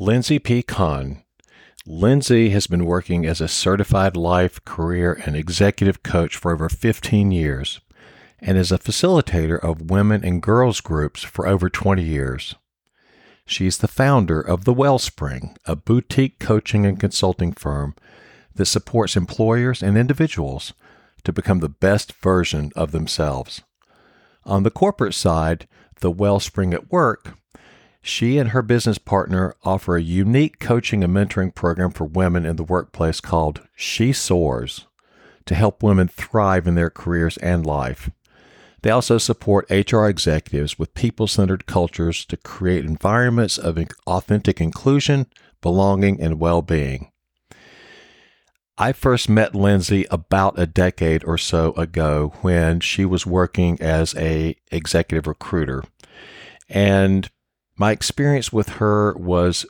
Lindsay P. Conn. Lindsay has been working as a certified life, career, and executive coach for over 15 years and is a facilitator of women and girls groups for over 20 years. She's the founder of The Wellspring, a boutique coaching and consulting firm that supports employers and individuals to become the best version of themselves. On the corporate side, The Wellspring at Work she and her business partner offer a unique coaching and mentoring program for women in the workplace called She Soars to help women thrive in their careers and life. They also support HR executives with people centered cultures to create environments of authentic inclusion, belonging, and well being. I first met Lindsay about a decade or so ago when she was working as a executive recruiter. And my experience with her was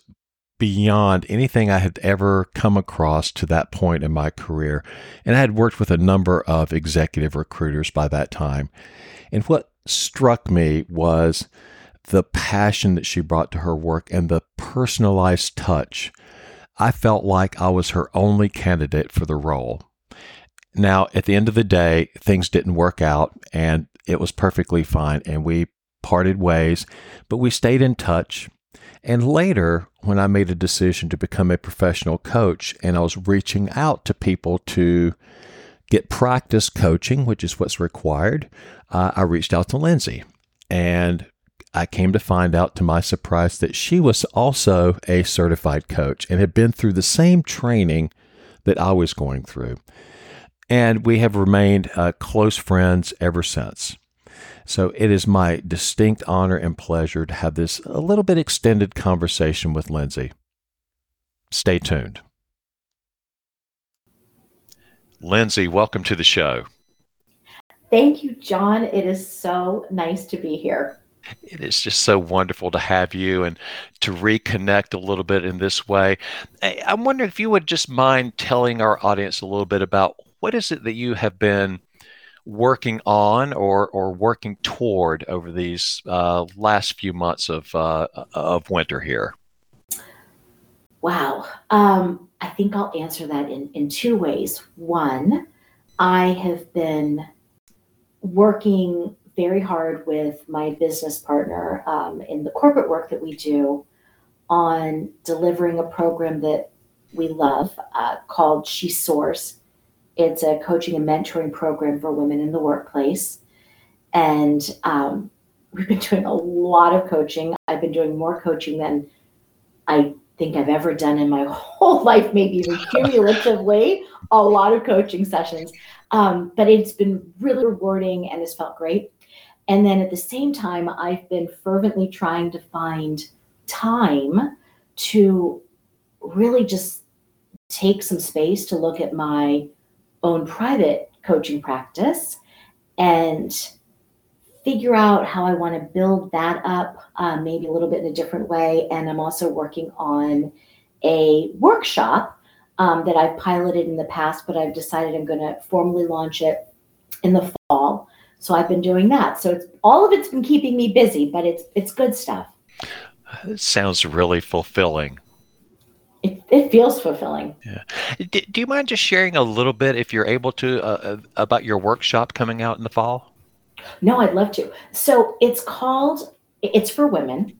beyond anything I had ever come across to that point in my career. And I had worked with a number of executive recruiters by that time. And what struck me was the passion that she brought to her work and the personalized touch. I felt like I was her only candidate for the role. Now, at the end of the day, things didn't work out and it was perfectly fine. And we parted ways, but we stayed in touch. And later, when I made a decision to become a professional coach and I was reaching out to people to get practice coaching, which is what's required, uh, I reached out to Lindsay. And I came to find out to my surprise that she was also a certified coach and had been through the same training that I was going through. And we have remained uh, close friends ever since. So it is my distinct honor and pleasure to have this a little bit extended conversation with Lindsay. Stay tuned. Lindsay, welcome to the show. Thank you, John. It is so nice to be here. It is just so wonderful to have you and to reconnect a little bit in this way. I'm wondering if you would just mind telling our audience a little bit about what is it that you have been working on or or working toward over these uh, last few months of uh, of winter here? Wow, um, I think I'll answer that in in two ways. One, I have been working very hard with my business partner um, in the corporate work that we do on delivering a program that we love uh, called She Soars it's a coaching and mentoring program for women in the workplace. And um, we've been doing a lot of coaching. I've been doing more coaching than I think I've ever done in my whole life, maybe even cumulatively, a lot of coaching sessions. Um, but it's been really rewarding and it's felt great. And then at the same time, I've been fervently trying to find time to really just take some space to look at my own private coaching practice and figure out how I want to build that up, uh, maybe a little bit in a different way. And I'm also working on a workshop um, that I've piloted in the past, but I've decided I'm going to formally launch it in the fall. So I've been doing that. So it's all of it's been keeping me busy, but it's it's good stuff. It sounds really fulfilling it, it feels fulfilling. Yeah. Do, do, you mind just sharing a little bit, if you're able to, uh, uh, about your workshop coming out in the fall? No, I'd love to. So it's called, it's for women.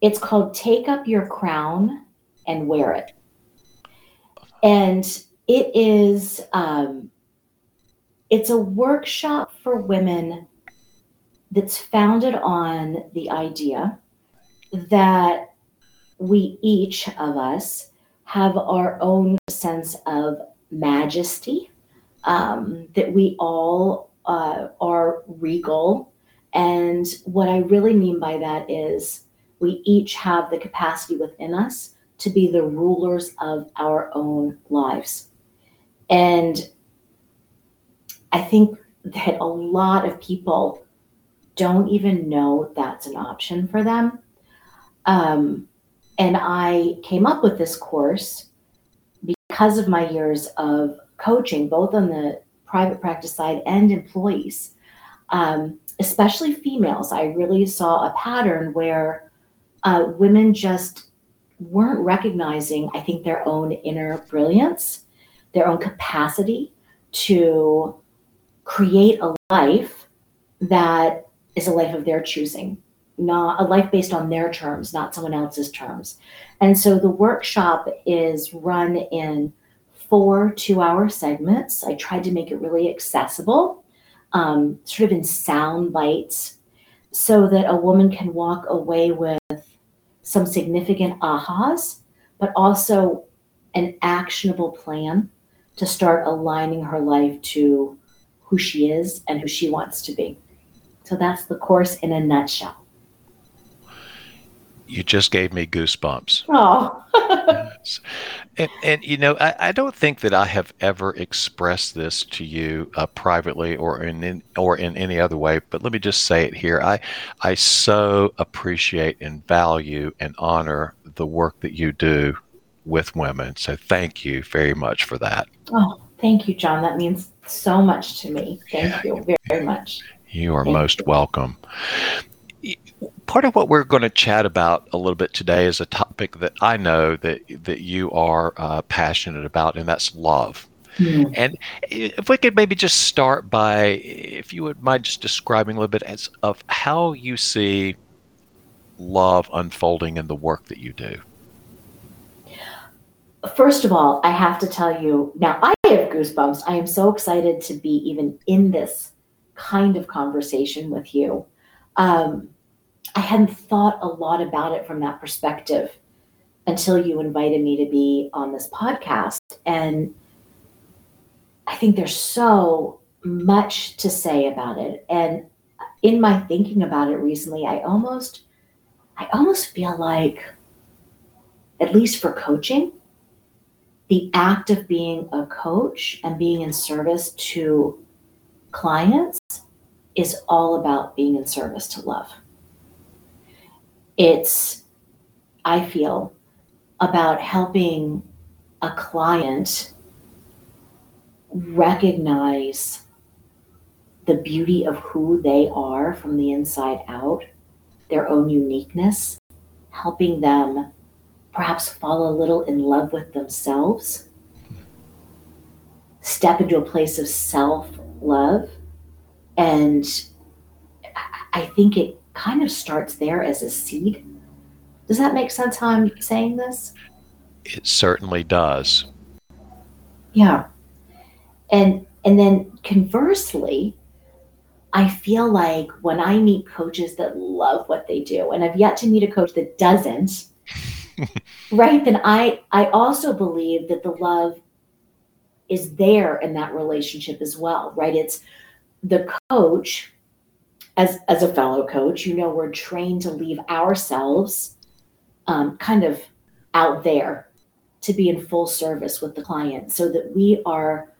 It's called Take Up Your Crown and Wear It. And it is, um, it's a workshop for women that's founded on the idea that we each of us have our own sense of majesty, um, that we all uh, are regal. And what I really mean by that is we each have the capacity within us to be the rulers of our own lives. And I think that a lot of people don't even know that's an option for them. Um, and I came up with this course because of my years of coaching, both on the private practice side and employees, um, especially females. I really saw a pattern where uh, women just weren't recognizing, I think, their own inner brilliance, their own capacity to create a life that is a life of their choosing, not a life based on their terms, not someone else's terms. And so the workshop is run in four two hour segments. I tried to make it really accessible, um, sort of in sound bites, so that a woman can walk away with some significant ahas, but also an actionable plan to start aligning her life to who she is and who she wants to be. So that's the course in a nutshell. You just gave me goosebumps. Oh. yes. and, and, you know, I, I, don't think that I have ever expressed this to you uh, privately or in, in, or in any other way. But let me just say it here. I I so appreciate and value and honor the work that you do with women. So thank you very much for that. Oh, thank you, John. That means so much to me. Thank yeah, you very, much. You are Thank most you. welcome. Part of what we're going to chat about a little bit today is a topic that I know that that you are uh, passionate about, and that's love. Mm. And if we could maybe just start by, if you would mind just describing a little bit as of how you see love unfolding in the work that you do. First of all, I have to tell you now, I have goosebumps. I am so excited to be even in this kind of conversation with you. Um, I hadn't thought a lot about it from that perspective until you invited me to be on this podcast. And I think there's so much to say about it. And in my thinking about it recently, I almost I almost feel like at least for coaching, the act of being a coach and being in service to clients is all about being in service to love. It's, I feel, about helping a client recognize the beauty of who they are from the inside out, their own uniqueness, helping them perhaps fall a little in love with themselves, step into a place of self love. And I think it kind of starts there as a seed. Does that make sense how I'm saying this? It certainly does. Yeah. And and then conversely, I feel like when I meet coaches that love what they do, and I've yet to meet a coach that doesn't, right? Then I I also believe that the love is there in that relationship as well, right? It's the coach as as a fellow coach, you know, we're trained to leave ourselves um, kind of out there to be in full service with the client, so that we are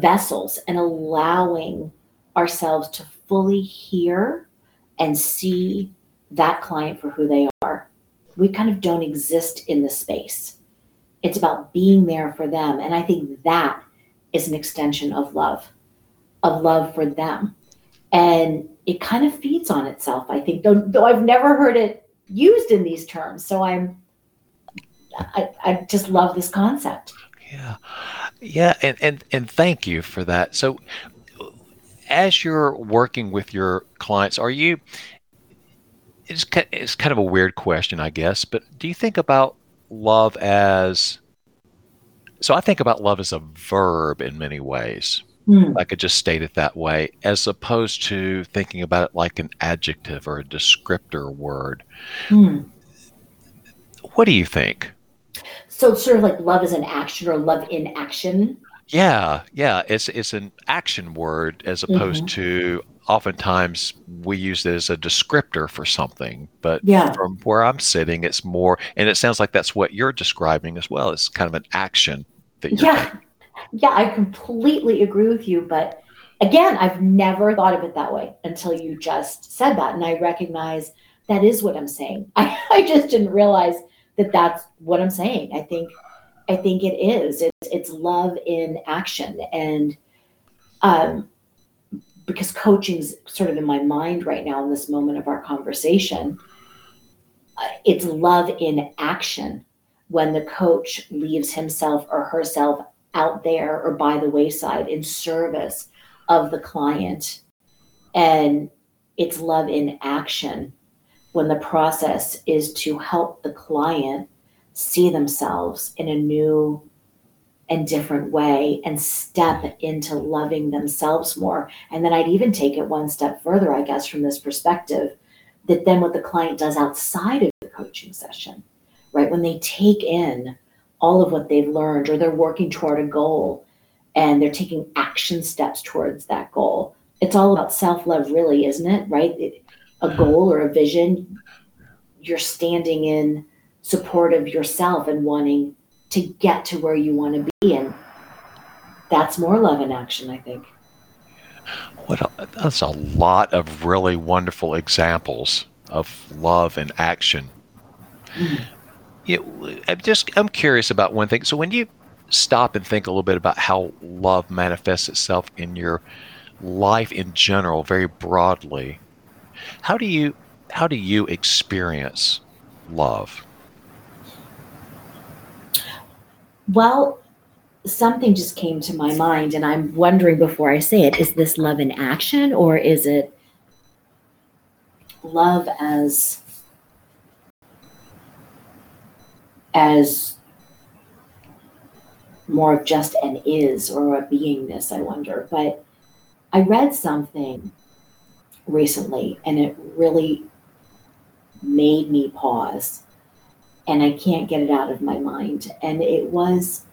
vessels and allowing ourselves to fully hear and see that client for who they are. We kind of don't exist in the space. It's about being there for them. And I think that is an extension of love, of love for them. And it kind of feeds on itself, I think, though, though I've never heard it used in these terms. So I'm, I, I just love this concept. Yeah. Yeah. And, and, and thank you for that. So as you're working with your clients, are you, it's, it's kind of a weird question, I guess, but do you think about love as so I think about love as a verb in many ways. Mm. I could just state it that way, as opposed to thinking about it like an adjective or a descriptor word. Mm. What do you think? So sort of like love is an action or love in action. Yeah, yeah. It's it's an action word as opposed mm-hmm. to oftentimes we use it as a descriptor for something. But yeah. from where I'm sitting, it's more and it sounds like that's what you're describing as well. It's kind of an action that you're Yeah. Yeah, I completely agree with you. But again, I've never thought of it that way until you just said that. And I recognize that is what I'm saying. I, I just didn't realize that that's what I'm saying. I think I think it is. It's it's love in action, and um, because coaching's sort of in my mind right now in this moment of our conversation, uh, it's love in action when the coach leaves himself or herself out there or by the wayside in service of the client. And it's love in action when the process is to help the client see themselves in a new and different way and step into loving themselves more. And then I'd even take it one step further, I guess, from this perspective that then what the client does outside of the coaching session, right? When they take in all of what they've learned or they're working toward a goal and they're taking action steps towards that goal. It's all about self love, really, isn't it? Right? A goal or a vision, you're standing in support of yourself and wanting to get to where you want to be. And that's more love in action, I think. What a, that's a lot of really wonderful examples of love in action. Mm. You, I'm just I'm curious about one thing. So when you stop and think a little bit about how love manifests itself in your life in general, very broadly, how do you how do you experience love? Well, something just came to my mind, and I'm wondering before I say it is this love in action or is it love as as more of just an is or a beingness, I wonder. But I read something recently and it really made me pause and I can't get it out of my mind. And it was,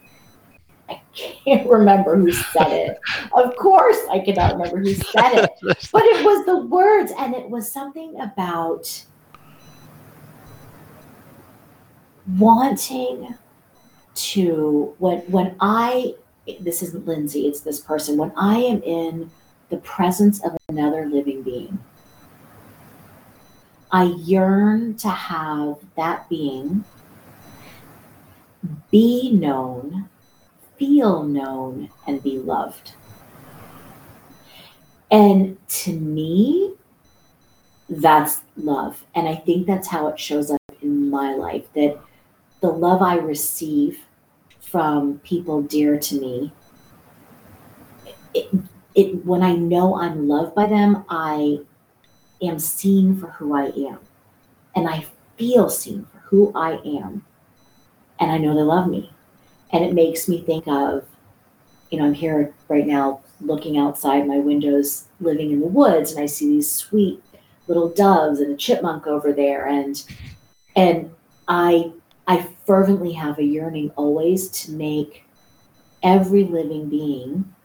I can't remember who said it. of course, I cannot remember who said it, but it was the words, and it was something about wanting to when when I this isn't Lindsay, it's this person. When I am in the presence of another living being, I yearn to have that being be known, feel known, and be loved. And to me, that's love. And I think that's how it shows up in my life that the love I receive from people dear to me, it, it when I know I'm loved by them, I am seen for who I am. And I feel seen for who I am. And I know they love me. And it makes me think of, you know, I'm here right now looking outside my windows, living in the woods, and I see these sweet little doves and a chipmunk over there. And and I I fervently have a yearning always to make every living being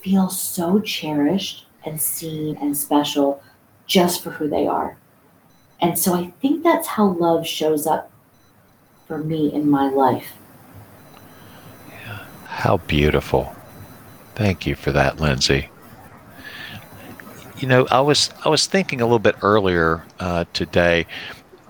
feel so cherished and seen and special just for who they are. And so I think that's how love shows up for me in my life. Yeah. How beautiful. Thank you for that, Lindsay. You know, I was I was thinking a little bit earlier uh, today.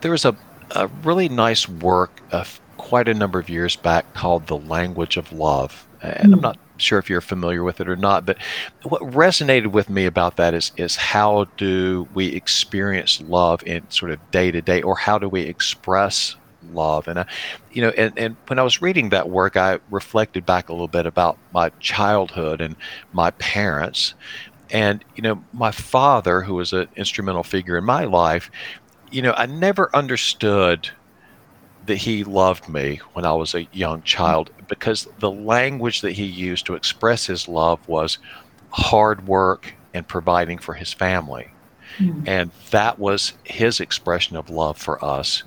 There was a, a really nice work of quite a number of years back called "The Language of Love," and mm. I'm hmm. not sure if you're familiar with it or not, but what resonated with me about that is is how do we experience love in sort of day to day, or how do we express love? And I, you know, and and when I was reading that work, I reflected back a little bit about my childhood and my parents, and you know, my father, who was an instrumental figure in my life, you know, I never understood that he loved me when I was a young child because the language that he used to express his love was hard work and providing for his family. Mm. And that was his expression of love for us.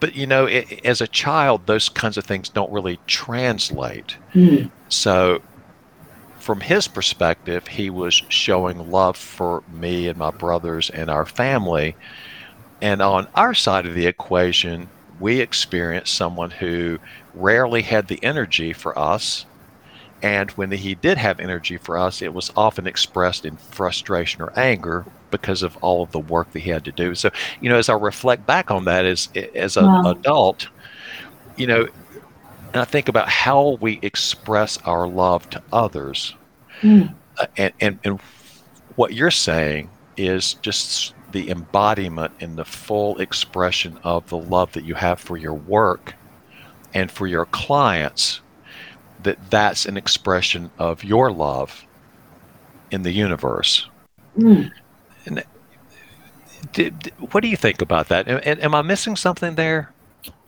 But, you know, it, as a child, those kinds of things don't really translate. Mm. So, from his perspective, he was showing love for me and my brothers and our family. And on our side of the equation, we experienced someone who rarely had the energy for us. And when he did have energy for us, it was often expressed in frustration or anger because of all of the work that he had to do. So, you know, as I reflect back on that as as an wow. adult, you know, and I think about how we express our love to others, mm. uh, and, and and what you're saying is just the embodiment and the full expression of the love that you have for your work and for your clients that that's an expression of your love in the universe. Mm. And did, what do you think about that? Am, am I missing something there?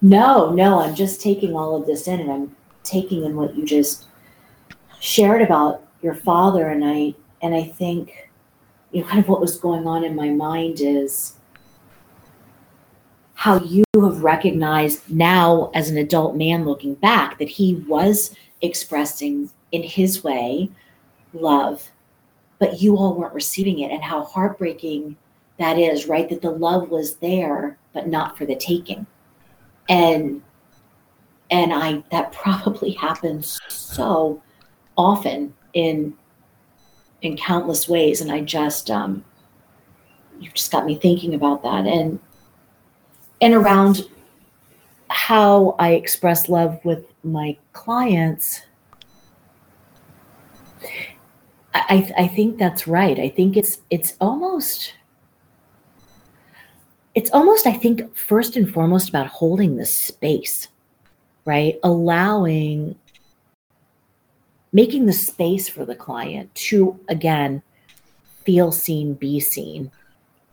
No, no, I'm just taking all of this in and I'm taking in what you just shared about your father and I and I think you know kind of what was going on in my mind is how you have recognized now as an adult man looking back that he was expressing in his way love but you all weren't receiving it and how heartbreaking that is right? That the love was there but not for the taking and and i that probably happens so often in in countless ways and i just um you've just got me thinking about that and and around how i express love with my clients I, I think that's right. I think it's it's almost it's almost I think first and foremost about holding the space, right? Allowing making the space for the client to again feel seen, be seen.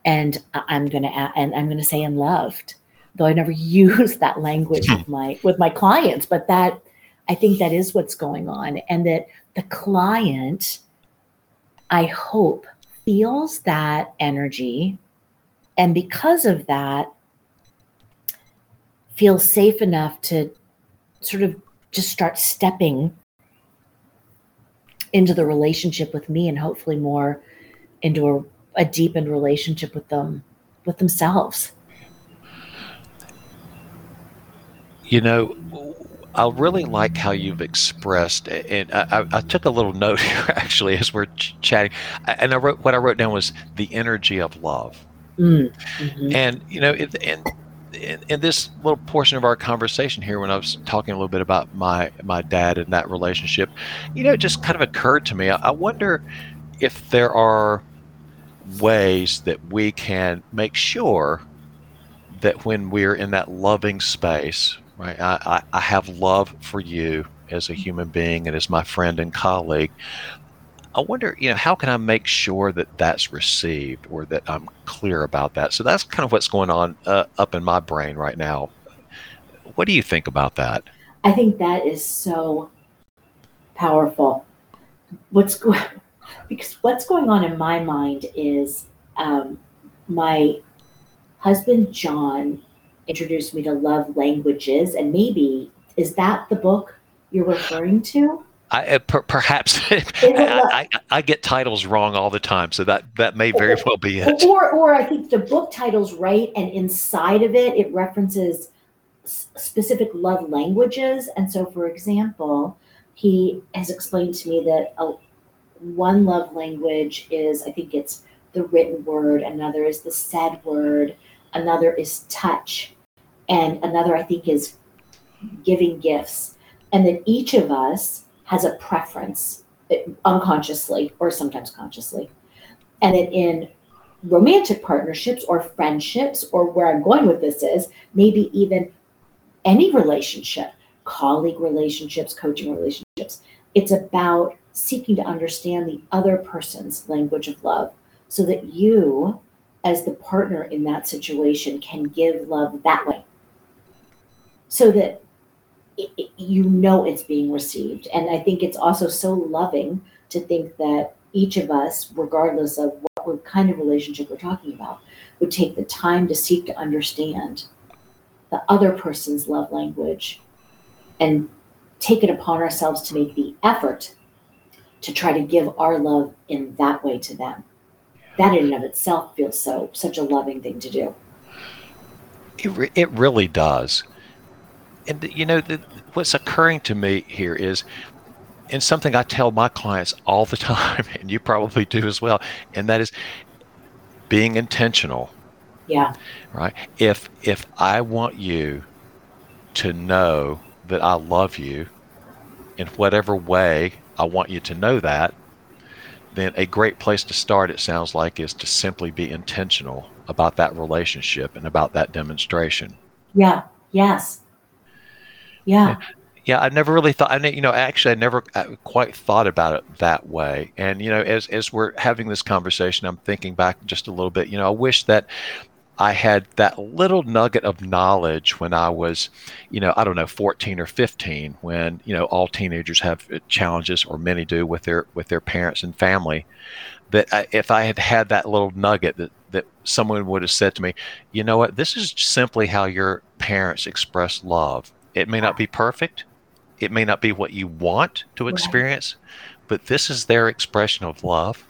And I'm gonna and I'm gonna say and loved, though I never use that language with my with my clients, but that I think that is what's going on. And that the client I hope, feels that energy. And because of that, feel safe enough to sort of just start stepping into the relationship with me and hopefully more into a, a deepened relationship with them with themselves. You know I really like how you've expressed, and I, I, took a little note here actually as we're ch- chatting, and I wrote what I wrote down was the energy of love, mm-hmm. and you know, it, and in, this little portion of our conversation here, when I was talking a little bit about my my dad and that relationship, you know, it just kind of occurred to me. I, I wonder if there are ways that we can make sure that when we're in that loving space right? I, I, I have love for you as a human being and as my friend and colleague. I wonder, you know, how can I make sure that that's received or that I'm clear about that? So that's kind of what's going on uh, up in my brain right now. What do you think about that? I think that is so powerful. What's going because what's going on in my mind is um, my husband John introduced me to love languages. And maybe is that the book you're referring to? I, uh, per, perhaps I, I, I, get titles wrong all the time, so that that may very well be it. Or, or I think the book title's right, and inside of it, it references specific love languages. And so, for example, he has explained to me that a, one love language is, I think it's the written word, another is the said word, another is touch, and another I think is giving gifts. And that each of us has a preference eh, unconsciously or sometimes consciously. And that in romantic partnerships or friendships, or where I'm going with this is maybe even any relationship, colleague relationships, coaching relationships, it's about seeking to understand the other person's language of love so that you, as the partner in that situation, can give love that way so that it, you know it's being received. And I think it's also so loving to think that each of us, regardless of what kind of relationship we're talking about, would take the time to seek to understand the other person's love language and take it upon ourselves to make the effort to try to give our love in that way to them. That in and of itself feels so such a loving thing to do. It, re- it really does and you know the, what's occurring to me here is and something I tell my clients all the time, and you probably do as well, and that is being intentional. Yeah. Right. If if I want you to know that I love you in whatever way I want you to know that, then a great place to start, it sounds like, is to simply be intentional about that relationship and about that demonstration. Yeah. Yes. Yeah. Yeah, I never really thought. I you know actually I never uh, quite thought about it that way. And you know, as as we're having this conversation, I'm thinking back just a little bit. You know, I wish that I had that little nugget of knowledge when I was, you know, I don't know, 14 or 15, when you know all teenagers have uh, challenges, or many do, with their with their parents and family. That I, if I had had that little nugget that that someone would have said to me, you know what, this is simply how your parents express love. It may not be perfect, it may not be what you want to experience, right. but this is their expression of love.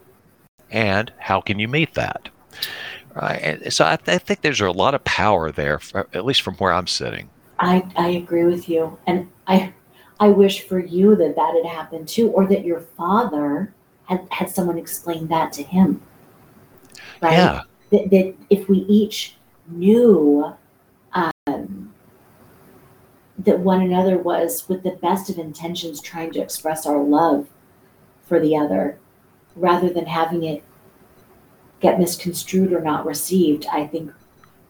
And how can you meet that? Right. And so I, th- I think there's a lot of power there, for, at least from where I'm sitting. I, I agree with you. And I, I wish for you that that had happened too, or that your father had, had someone explain that to him. Right. Yeah. That, that if we each knew that one another was with the best of intentions trying to express our love for the other rather than having it get misconstrued or not received, I think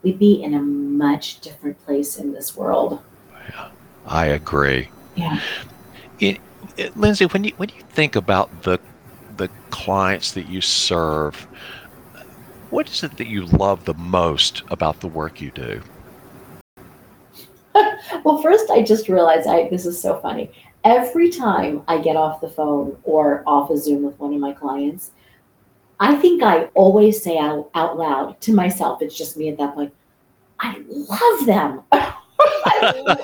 we'd be in a much different place in this world. Yeah, I agree. Yeah. It, it, Lindsay, when you when you think about the the clients that you serve, what is it that you love the most about the work you do? Well, first, I just realized I this is so funny. Every time I get off the phone or off a Zoom with one of my clients, I think I always say out, out loud to myself, it's just me at that point, I love them. I, love,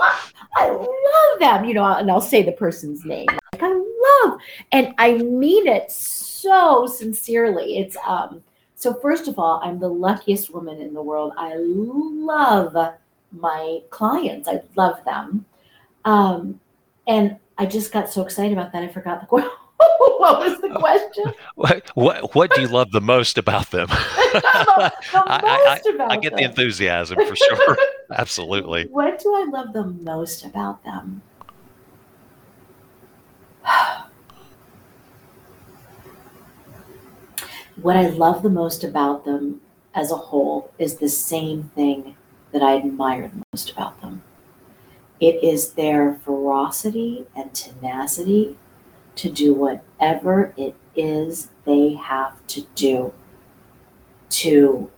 I love them, you know, and I'll say the person's name. Like, I love, and I mean it so sincerely. It's, um, so first of all, I'm the luckiest woman in the world. I love my clients. I love them. Um, and I just got so excited about that. I forgot the question. what was the question? What, what, what do you love the most about them? the, the I, I, about I, get them. the enthusiasm for sure. Absolutely. What do I love the most about them? what I love the most about them as a whole is the same thing that I admire the most about them. It is their ferocity and tenacity to do whatever it is they have to do to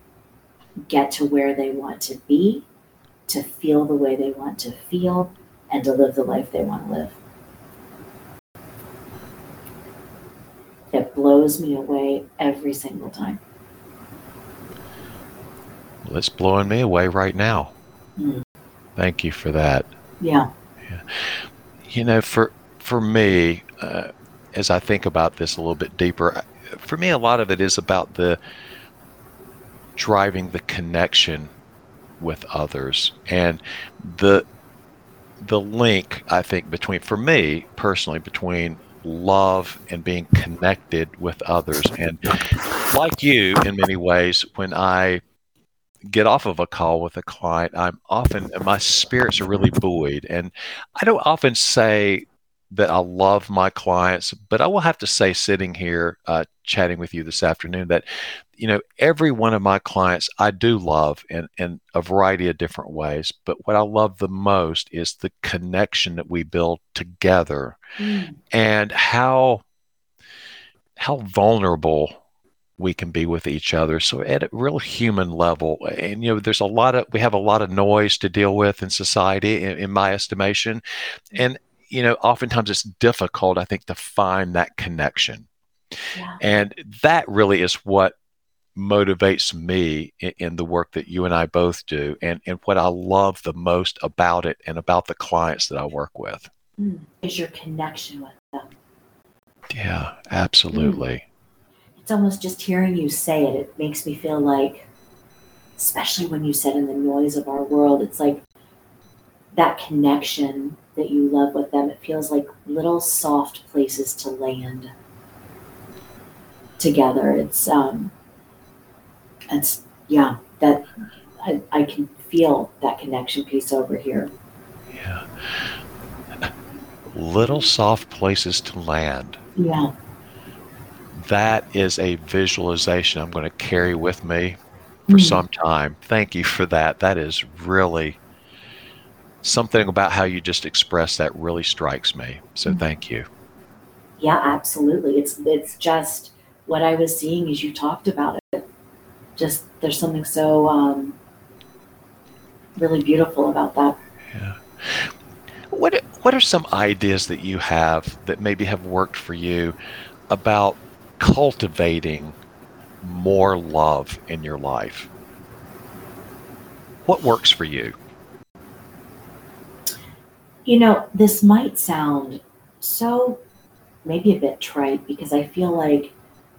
get to where they want to be, to feel the way they want to feel, and to live the life they want to live. It blows me away every single time. Well, it's blowing me away right now. Mm. Thank you for that. Yeah. yeah. You know, for for me, uh, as I think about this a little bit deeper, for me, a lot of it is about the driving the connection with others and the the link I think between for me personally between love and being connected with others and like you in many ways when I get off of a call with a client, I'm often my spirits are really buoyed, and I don't often say that I love my clients, but I will have to say, sitting here uh, chatting with you this afternoon, that you know every one of my clients I do love in in a variety of different ways. But what I love the most is the connection that we build together, mm. and how how vulnerable we can be with each other. So at a real human level, and you know, there's a lot of we have a lot of noise to deal with in society, in, in my estimation, and you know, oftentimes it's difficult, I think, to find that connection, yeah. and that really is what motivates me in, in, the work that you and I both do, and and what I love the most about it, and about the clients that I work with, mm. is your connection with them. Yeah, absolutely. Mm it's almost just hearing you say it, it makes me feel like, especially when you said in the noise of our world, it's like that connection that you love with them. It feels like little soft places to land together. It's, um, it's, yeah, that I, I can feel that connection piece over here. Yeah. Little soft places to land. Yeah that is a visualization I'm going to carry with me for mm. some time. Thank you for that. That is really something about how you just express that really strikes me. So mm. thank you. Yeah, absolutely. It's it's just what I was seeing as you talked about it. Just there's something so um, really beautiful about that. Yeah. What what are some ideas that you have that maybe have worked for you about cultivating more love in your life? What works for you? You know, this might sound so maybe a bit trite because I feel like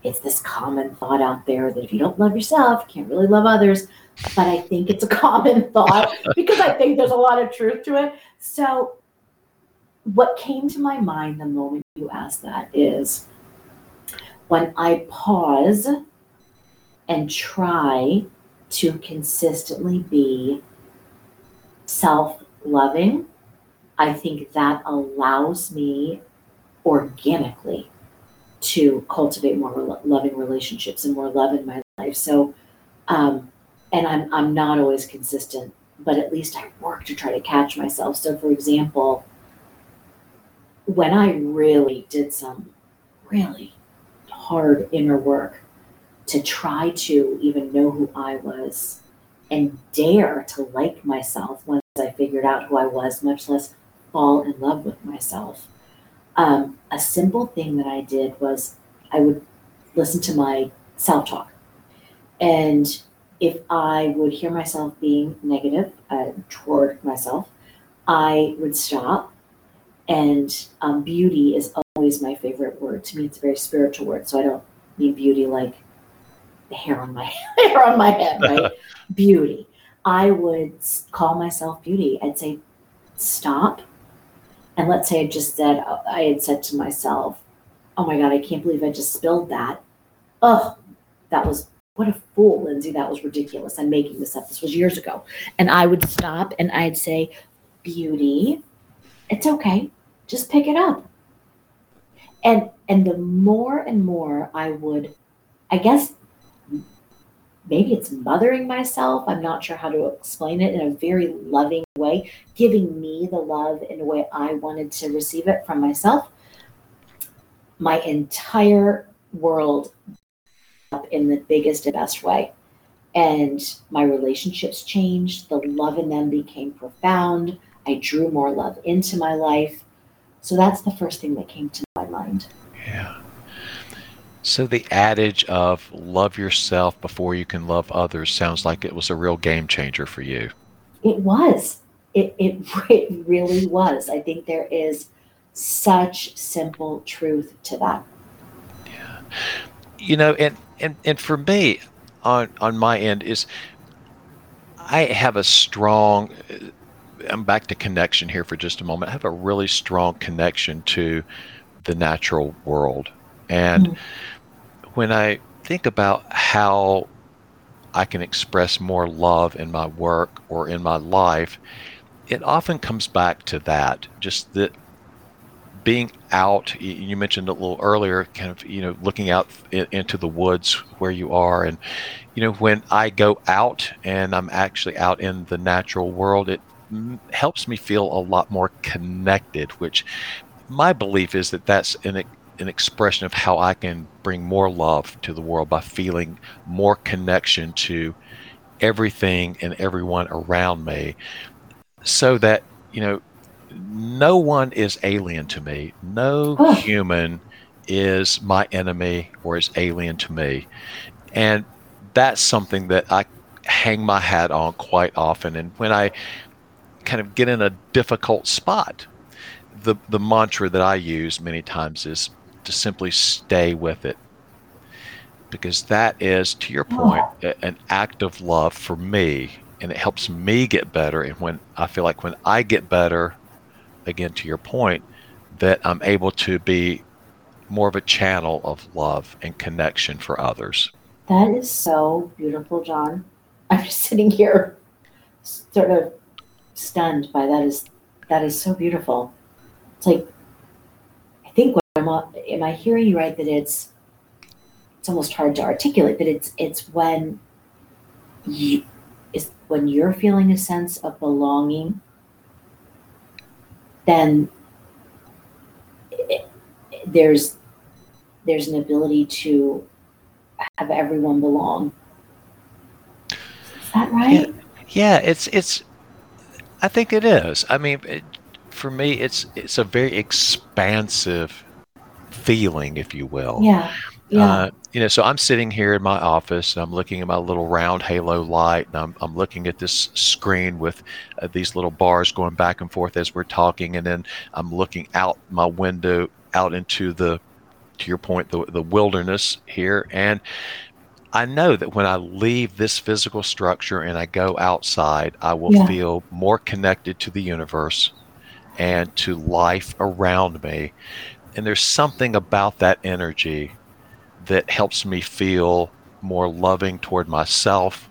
it's this common thought out there that if you don't love yourself, you can't really love others. But I think it's a common thought because I think there's a lot of truth to it. So, what came to my mind the moment you asked that is when I pause and try to consistently be self loving, I think that allows me organically to cultivate more loving relationships and more love in my life. So, um, and I'm I'm not always consistent, but at least I work to try to catch myself. So, for example, when I really did some really hard inner work to try to even know who I was and dare to like myself once I figured out who I was, much less fall in love with myself. Um, a simple thing that I did was I would listen to my self talk. And if I would hear myself being negative uh, toward myself, I would stop. And um, beauty is always my favorite word. To me, it's a very spiritual word. So I don't mean beauty like the hair on my hair on my head, right? beauty. I would call myself beauty. I'd say, stop and let's say I just said, uh, I had said to myself, oh my God, I can't believe I just spilled that. Oh, that was, what a fool, Lindsay. That was ridiculous. I'm making this up. This was years ago. And I would stop and I'd say, beauty, it's okay. Just pick it up. And, and the more and more I would, I guess, maybe it's mothering myself. I'm not sure how to explain it in a very loving way, giving me the love in a way I wanted to receive it from myself. My entire world up in the biggest and best way. And my relationships changed. The love in them became profound. I drew more love into my life. So that's the first thing that came to mind. Yeah. So the adage of love yourself before you can love others sounds like it was a real game changer for you. It was. It, it, it really was. I think there is such simple truth to that. Yeah. You know, and, and, and for me, on, on my end, is I have a strong, I'm back to connection here for just a moment. I have a really strong connection to the natural world. And mm-hmm when I think about how I can express more love in my work or in my life, it often comes back to that just that being out. You mentioned a little earlier kind of you know looking out into the woods where you are. And you know when i go out and i'm actually out in the natural world it helps me feel a lot more connected which my belief is that that's an an expression of how I can bring more love to the world by feeling more connection to everything and everyone around me so that, you know, no one is alien to me. No oh. human is my enemy or is alien to me. And that's something that I hang my hat on quite often. And when I kind of get in a difficult spot, the, the mantra that I use many times is to simply stay with it. Because that is, to your hmm. point, an act of love for me, and it helps me get better. And when I feel like when I get better, again, to your point, that I'm able to be more of a channel of love and connection for others. That is so beautiful, John. I'm just sitting here sort of stunned by that is that is so beautiful. It's like I think am I, am I hearing you right that it's it's almost hard to articulate, but it's it's when you, is when you're feeling a sense of belonging, then it, there's there's an ability to have everyone belong. Is that right? Yeah, yeah it's it's. I think it is. I mean, for me, it's it's a very expansive feeling, if you will. Yeah. Yeah. Uh, you know, so I'm sitting here in my office and I'm looking at my little round halo light and I'm, I'm looking at this screen with uh, these little bars going back and forth as we're talking. And then I'm looking out my window out into the, to your point, the, the wilderness here. And I know that when I leave this physical structure and I go outside, I will yeah. feel more connected to the universe and to life around me. And there's something about that energy that helps me feel more loving toward myself.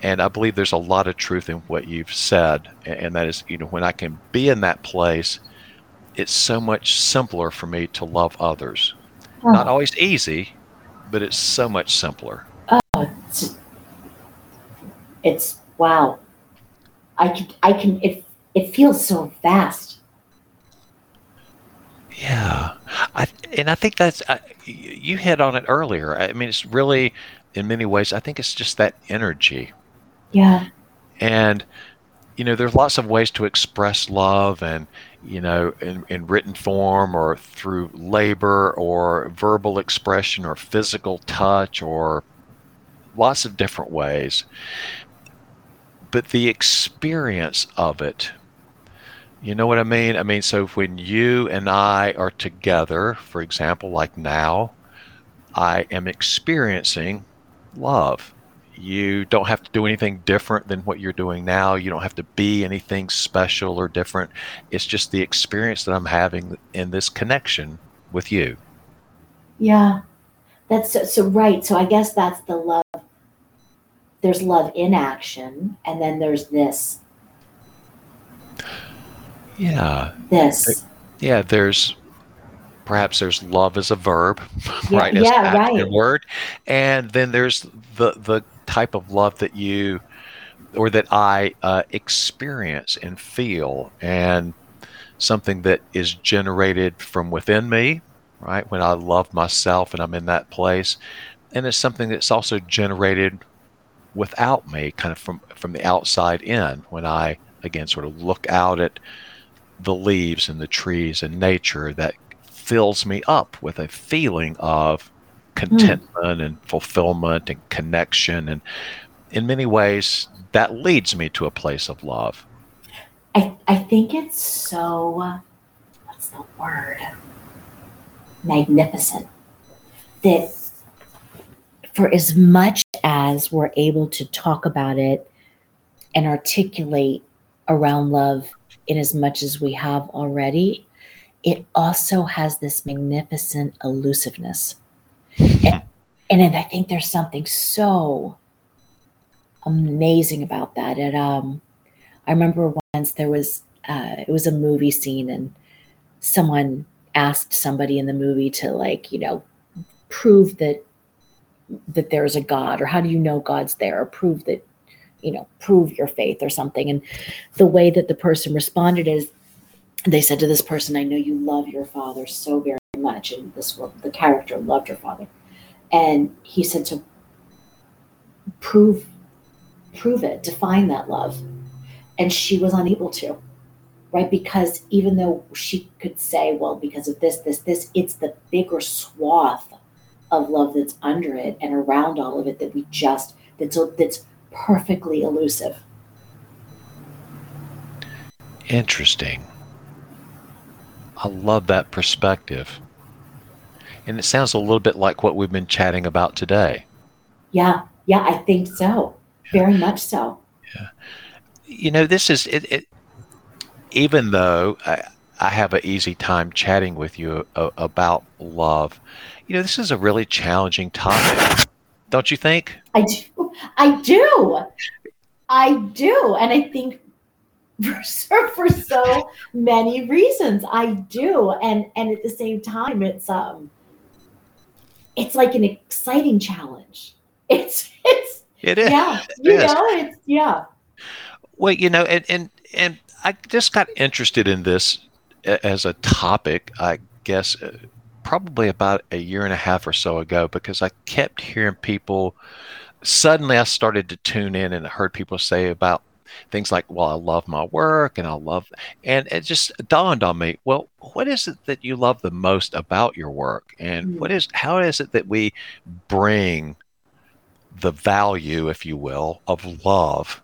And I believe there's a lot of truth in what you've said. And that is, you know, when I can be in that place, it's so much simpler for me to love others. Oh. Not always easy, but it's so much simpler. Oh, it's, it's wow. I can, I can, it, it feels so vast. Yeah, I, and I think that's uh, you hit on it earlier. I mean, it's really, in many ways, I think it's just that energy. Yeah. And you know, there's lots of ways to express love, and you know, in, in written form or through labor or verbal expression or physical touch or lots of different ways. But the experience of it you know what I mean? I mean, so when you and I are together, for example, like now, I am experiencing love. You don't have to do anything different than what you're doing now. You don't have to be anything special or different. It's just the experience that I'm having in this connection with you. Yeah. That's so, so right. So I guess that's the love. There's love in action, and then there's this yeah. This. Yeah, there's perhaps there's love as a verb, yeah, right? As yeah, right. word, and then there's the the type of love that you or that I uh, experience and feel, and something that is generated from within me, right? When I love myself and I'm in that place, and it's something that's also generated without me, kind of from from the outside in. When I again sort of look out at the leaves and the trees and nature that fills me up with a feeling of contentment mm. and fulfillment and connection. And in many ways, that leads me to a place of love. I, I think it's so, what's the word? Magnificent. That for as much as we're able to talk about it and articulate around love in as much as we have already, it also has this magnificent elusiveness. and, and I think there's something so amazing about that. It, um, I remember once there was, uh, it was a movie scene and someone asked somebody in the movie to like, you know, prove that that there's a God or how do you know God's there or prove that you know, prove your faith or something. And the way that the person responded is they said to this person, I know you love your father so very much. And this the character loved her father. And he said to prove prove it, define that love. And she was unable to. Right? Because even though she could say, well, because of this, this, this, it's the bigger swath of love that's under it and around all of it that we just that's that's perfectly elusive. Interesting. I love that perspective. And it sounds a little bit like what we've been chatting about today. Yeah, yeah, I think so. Very much so. Yeah. You know, this is it, it even though I, I have an easy time chatting with you about love, you know, this is a really challenging topic. Don't you think? I do. I do. I do. And I think for, for so many reasons I do. And and at the same time it's um it's like an exciting challenge. It's it's It is. Yeah, It you is. know, it's yeah. Well, you know, and and and I just got interested in this as a topic. I guess uh, probably about a year and a half or so ago because I kept hearing people. Suddenly, I started to tune in and heard people say about things like, "Well, I love my work and I love," and it just dawned on me. Well, what is it that you love the most about your work, and Mm. what is how is it that we bring the value, if you will, of love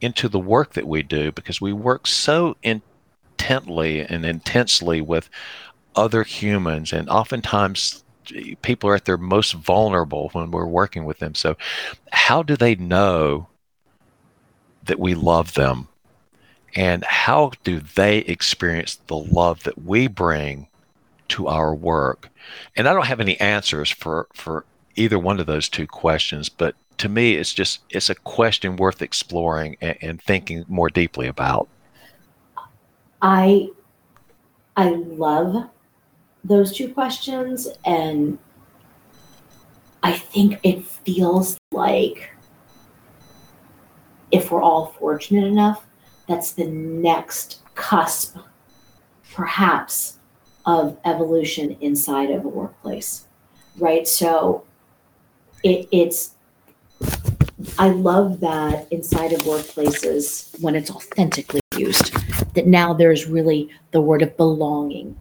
into the work that we do because we work so intently and intensely with other humans and oftentimes people are at their most vulnerable when we're working with them. So how do they know that we love them? And how do they experience the love that we bring to our work? And i don't have any answers for for either one of those two questions but to me it's just it's a question worth exploring and, and thinking more deeply about. I I love those two questions and I think it feels like if we're all fortunate enough, that's the next cusp, perhaps, of evolution inside of a workplace, right? So it, it's, I love that inside of workplaces when it's authentically used, that now there's really the word of belonging,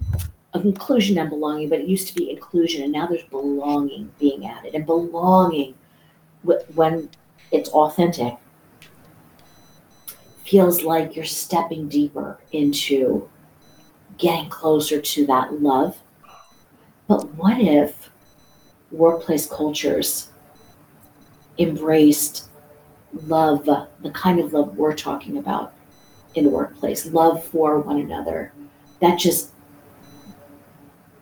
of inclusion and belonging, but it used to be inclusion and now there's belonging being added and belonging when it's authentic feels like you're stepping deeper into getting closer to that love. But what if workplace cultures embraced love, the kind of love we're talking about in the workplace, love for one another, that just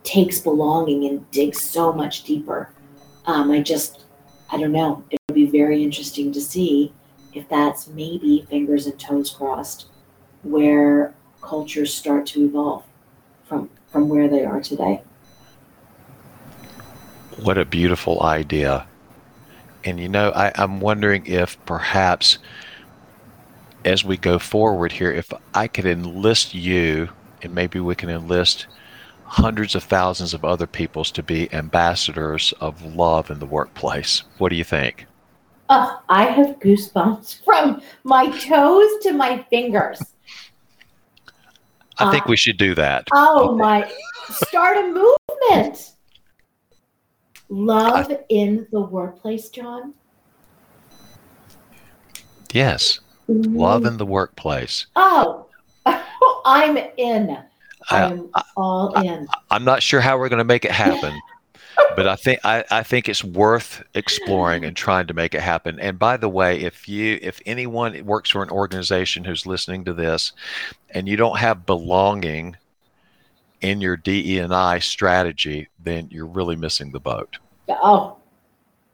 takes belonging and digs so much deeper. Um, I just, I don't know. It would be very interesting to see if that's maybe fingers and toes crossed where cultures start to evolve from from where they are today. What a beautiful idea. And you know, I, I'm wondering if perhaps as we go forward here, if I could enlist you, and maybe we can enlist hundreds of thousands of other peoples to be ambassadors of love in the workplace. What do you think? Oh, I have goosebumps from my toes to my fingers. I think Uh, we should do that. Oh my, start a movement. Love in the workplace, John. Yes, love in the workplace. Oh, I'm in. I, I'm all in. I'm not sure how we're going to make it happen, but I think I, I think it's worth exploring and trying to make it happen. And by the way, if you if anyone works for an organization who's listening to this, and you don't have belonging in your DE and I strategy, then you're really missing the boat. Oh,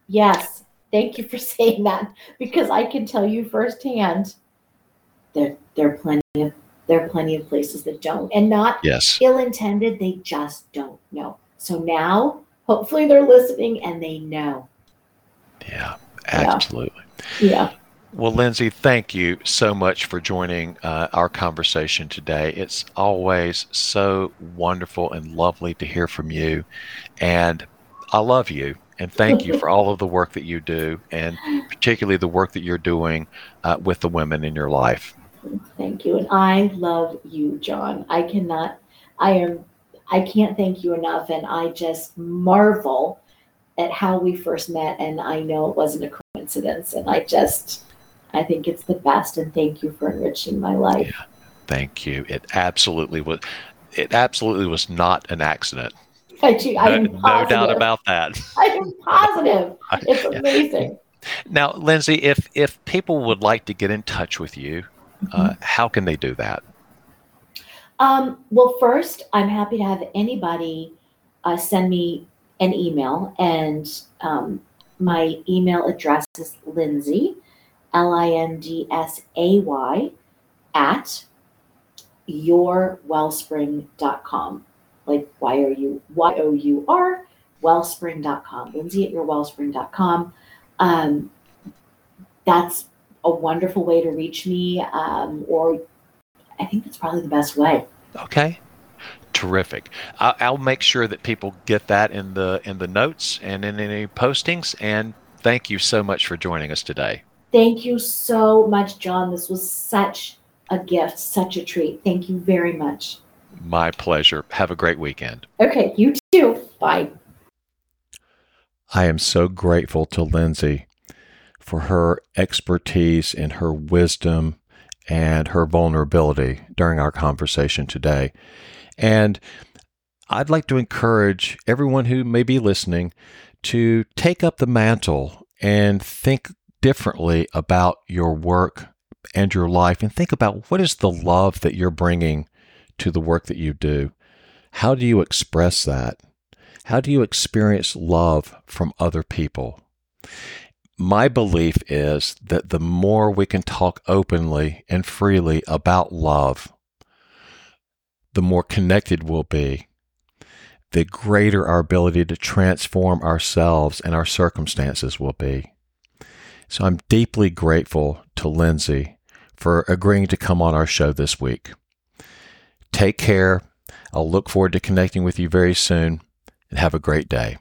yes. Thank you for saying that because I can tell you firsthand there there are plenty of there are plenty of places that don't and not Yes. ill intended, they just don't know. So now hopefully they're listening and they know. Yeah. Yeah. Absolutely. Yeah. Well, Lindsay, thank you so much for joining uh, our conversation today. It's always so wonderful and lovely to hear from you. And I love you. And thank you for all of the work that you do, and particularly the work that you're doing uh, with the women in your life. Thank you. And I love you, John. I cannot, I am, I can't thank you enough. And I just marvel at how we first met. And I know it wasn't a coincidence. And I just, I think it's the best. And thank you for enriching my life. Thank you. It absolutely was. It absolutely was not an accident. I do, I No, no doubt about that. I am positive. It's amazing. Now, Lindsay, if if people would like to get in touch with you, uh, how can they do that? Um, well, first, I'm happy to have anybody uh, send me an email, and um, my email address is Lindsay, L I N D S A Y, at yourwellspring.com. Like Y O U Y O U R, wellspring.com. Lindsay at yourwellspring.com. Um, that's a wonderful way to reach me. Um, or I think that's probably the best way. Okay. Terrific. I'll make sure that people get that in the in the notes and in any postings. And thank you so much for joining us today. Thank you so much, John. This was such a gift, such a treat. Thank you very much. My pleasure. Have a great weekend. Okay, you too. Bye. I am so grateful to Lindsay for her expertise and her wisdom and her vulnerability during our conversation today. And I'd like to encourage everyone who may be listening to take up the mantle and think differently about your work and your life and think about what is the love that you're bringing to the work that you do. How do you express that? How do you experience love from other people? My belief is that the more we can talk openly and freely about love, the more connected we'll be, the greater our ability to transform ourselves and our circumstances will be. So I'm deeply grateful to Lindsay for agreeing to come on our show this week. Take care. I'll look forward to connecting with you very soon and have a great day.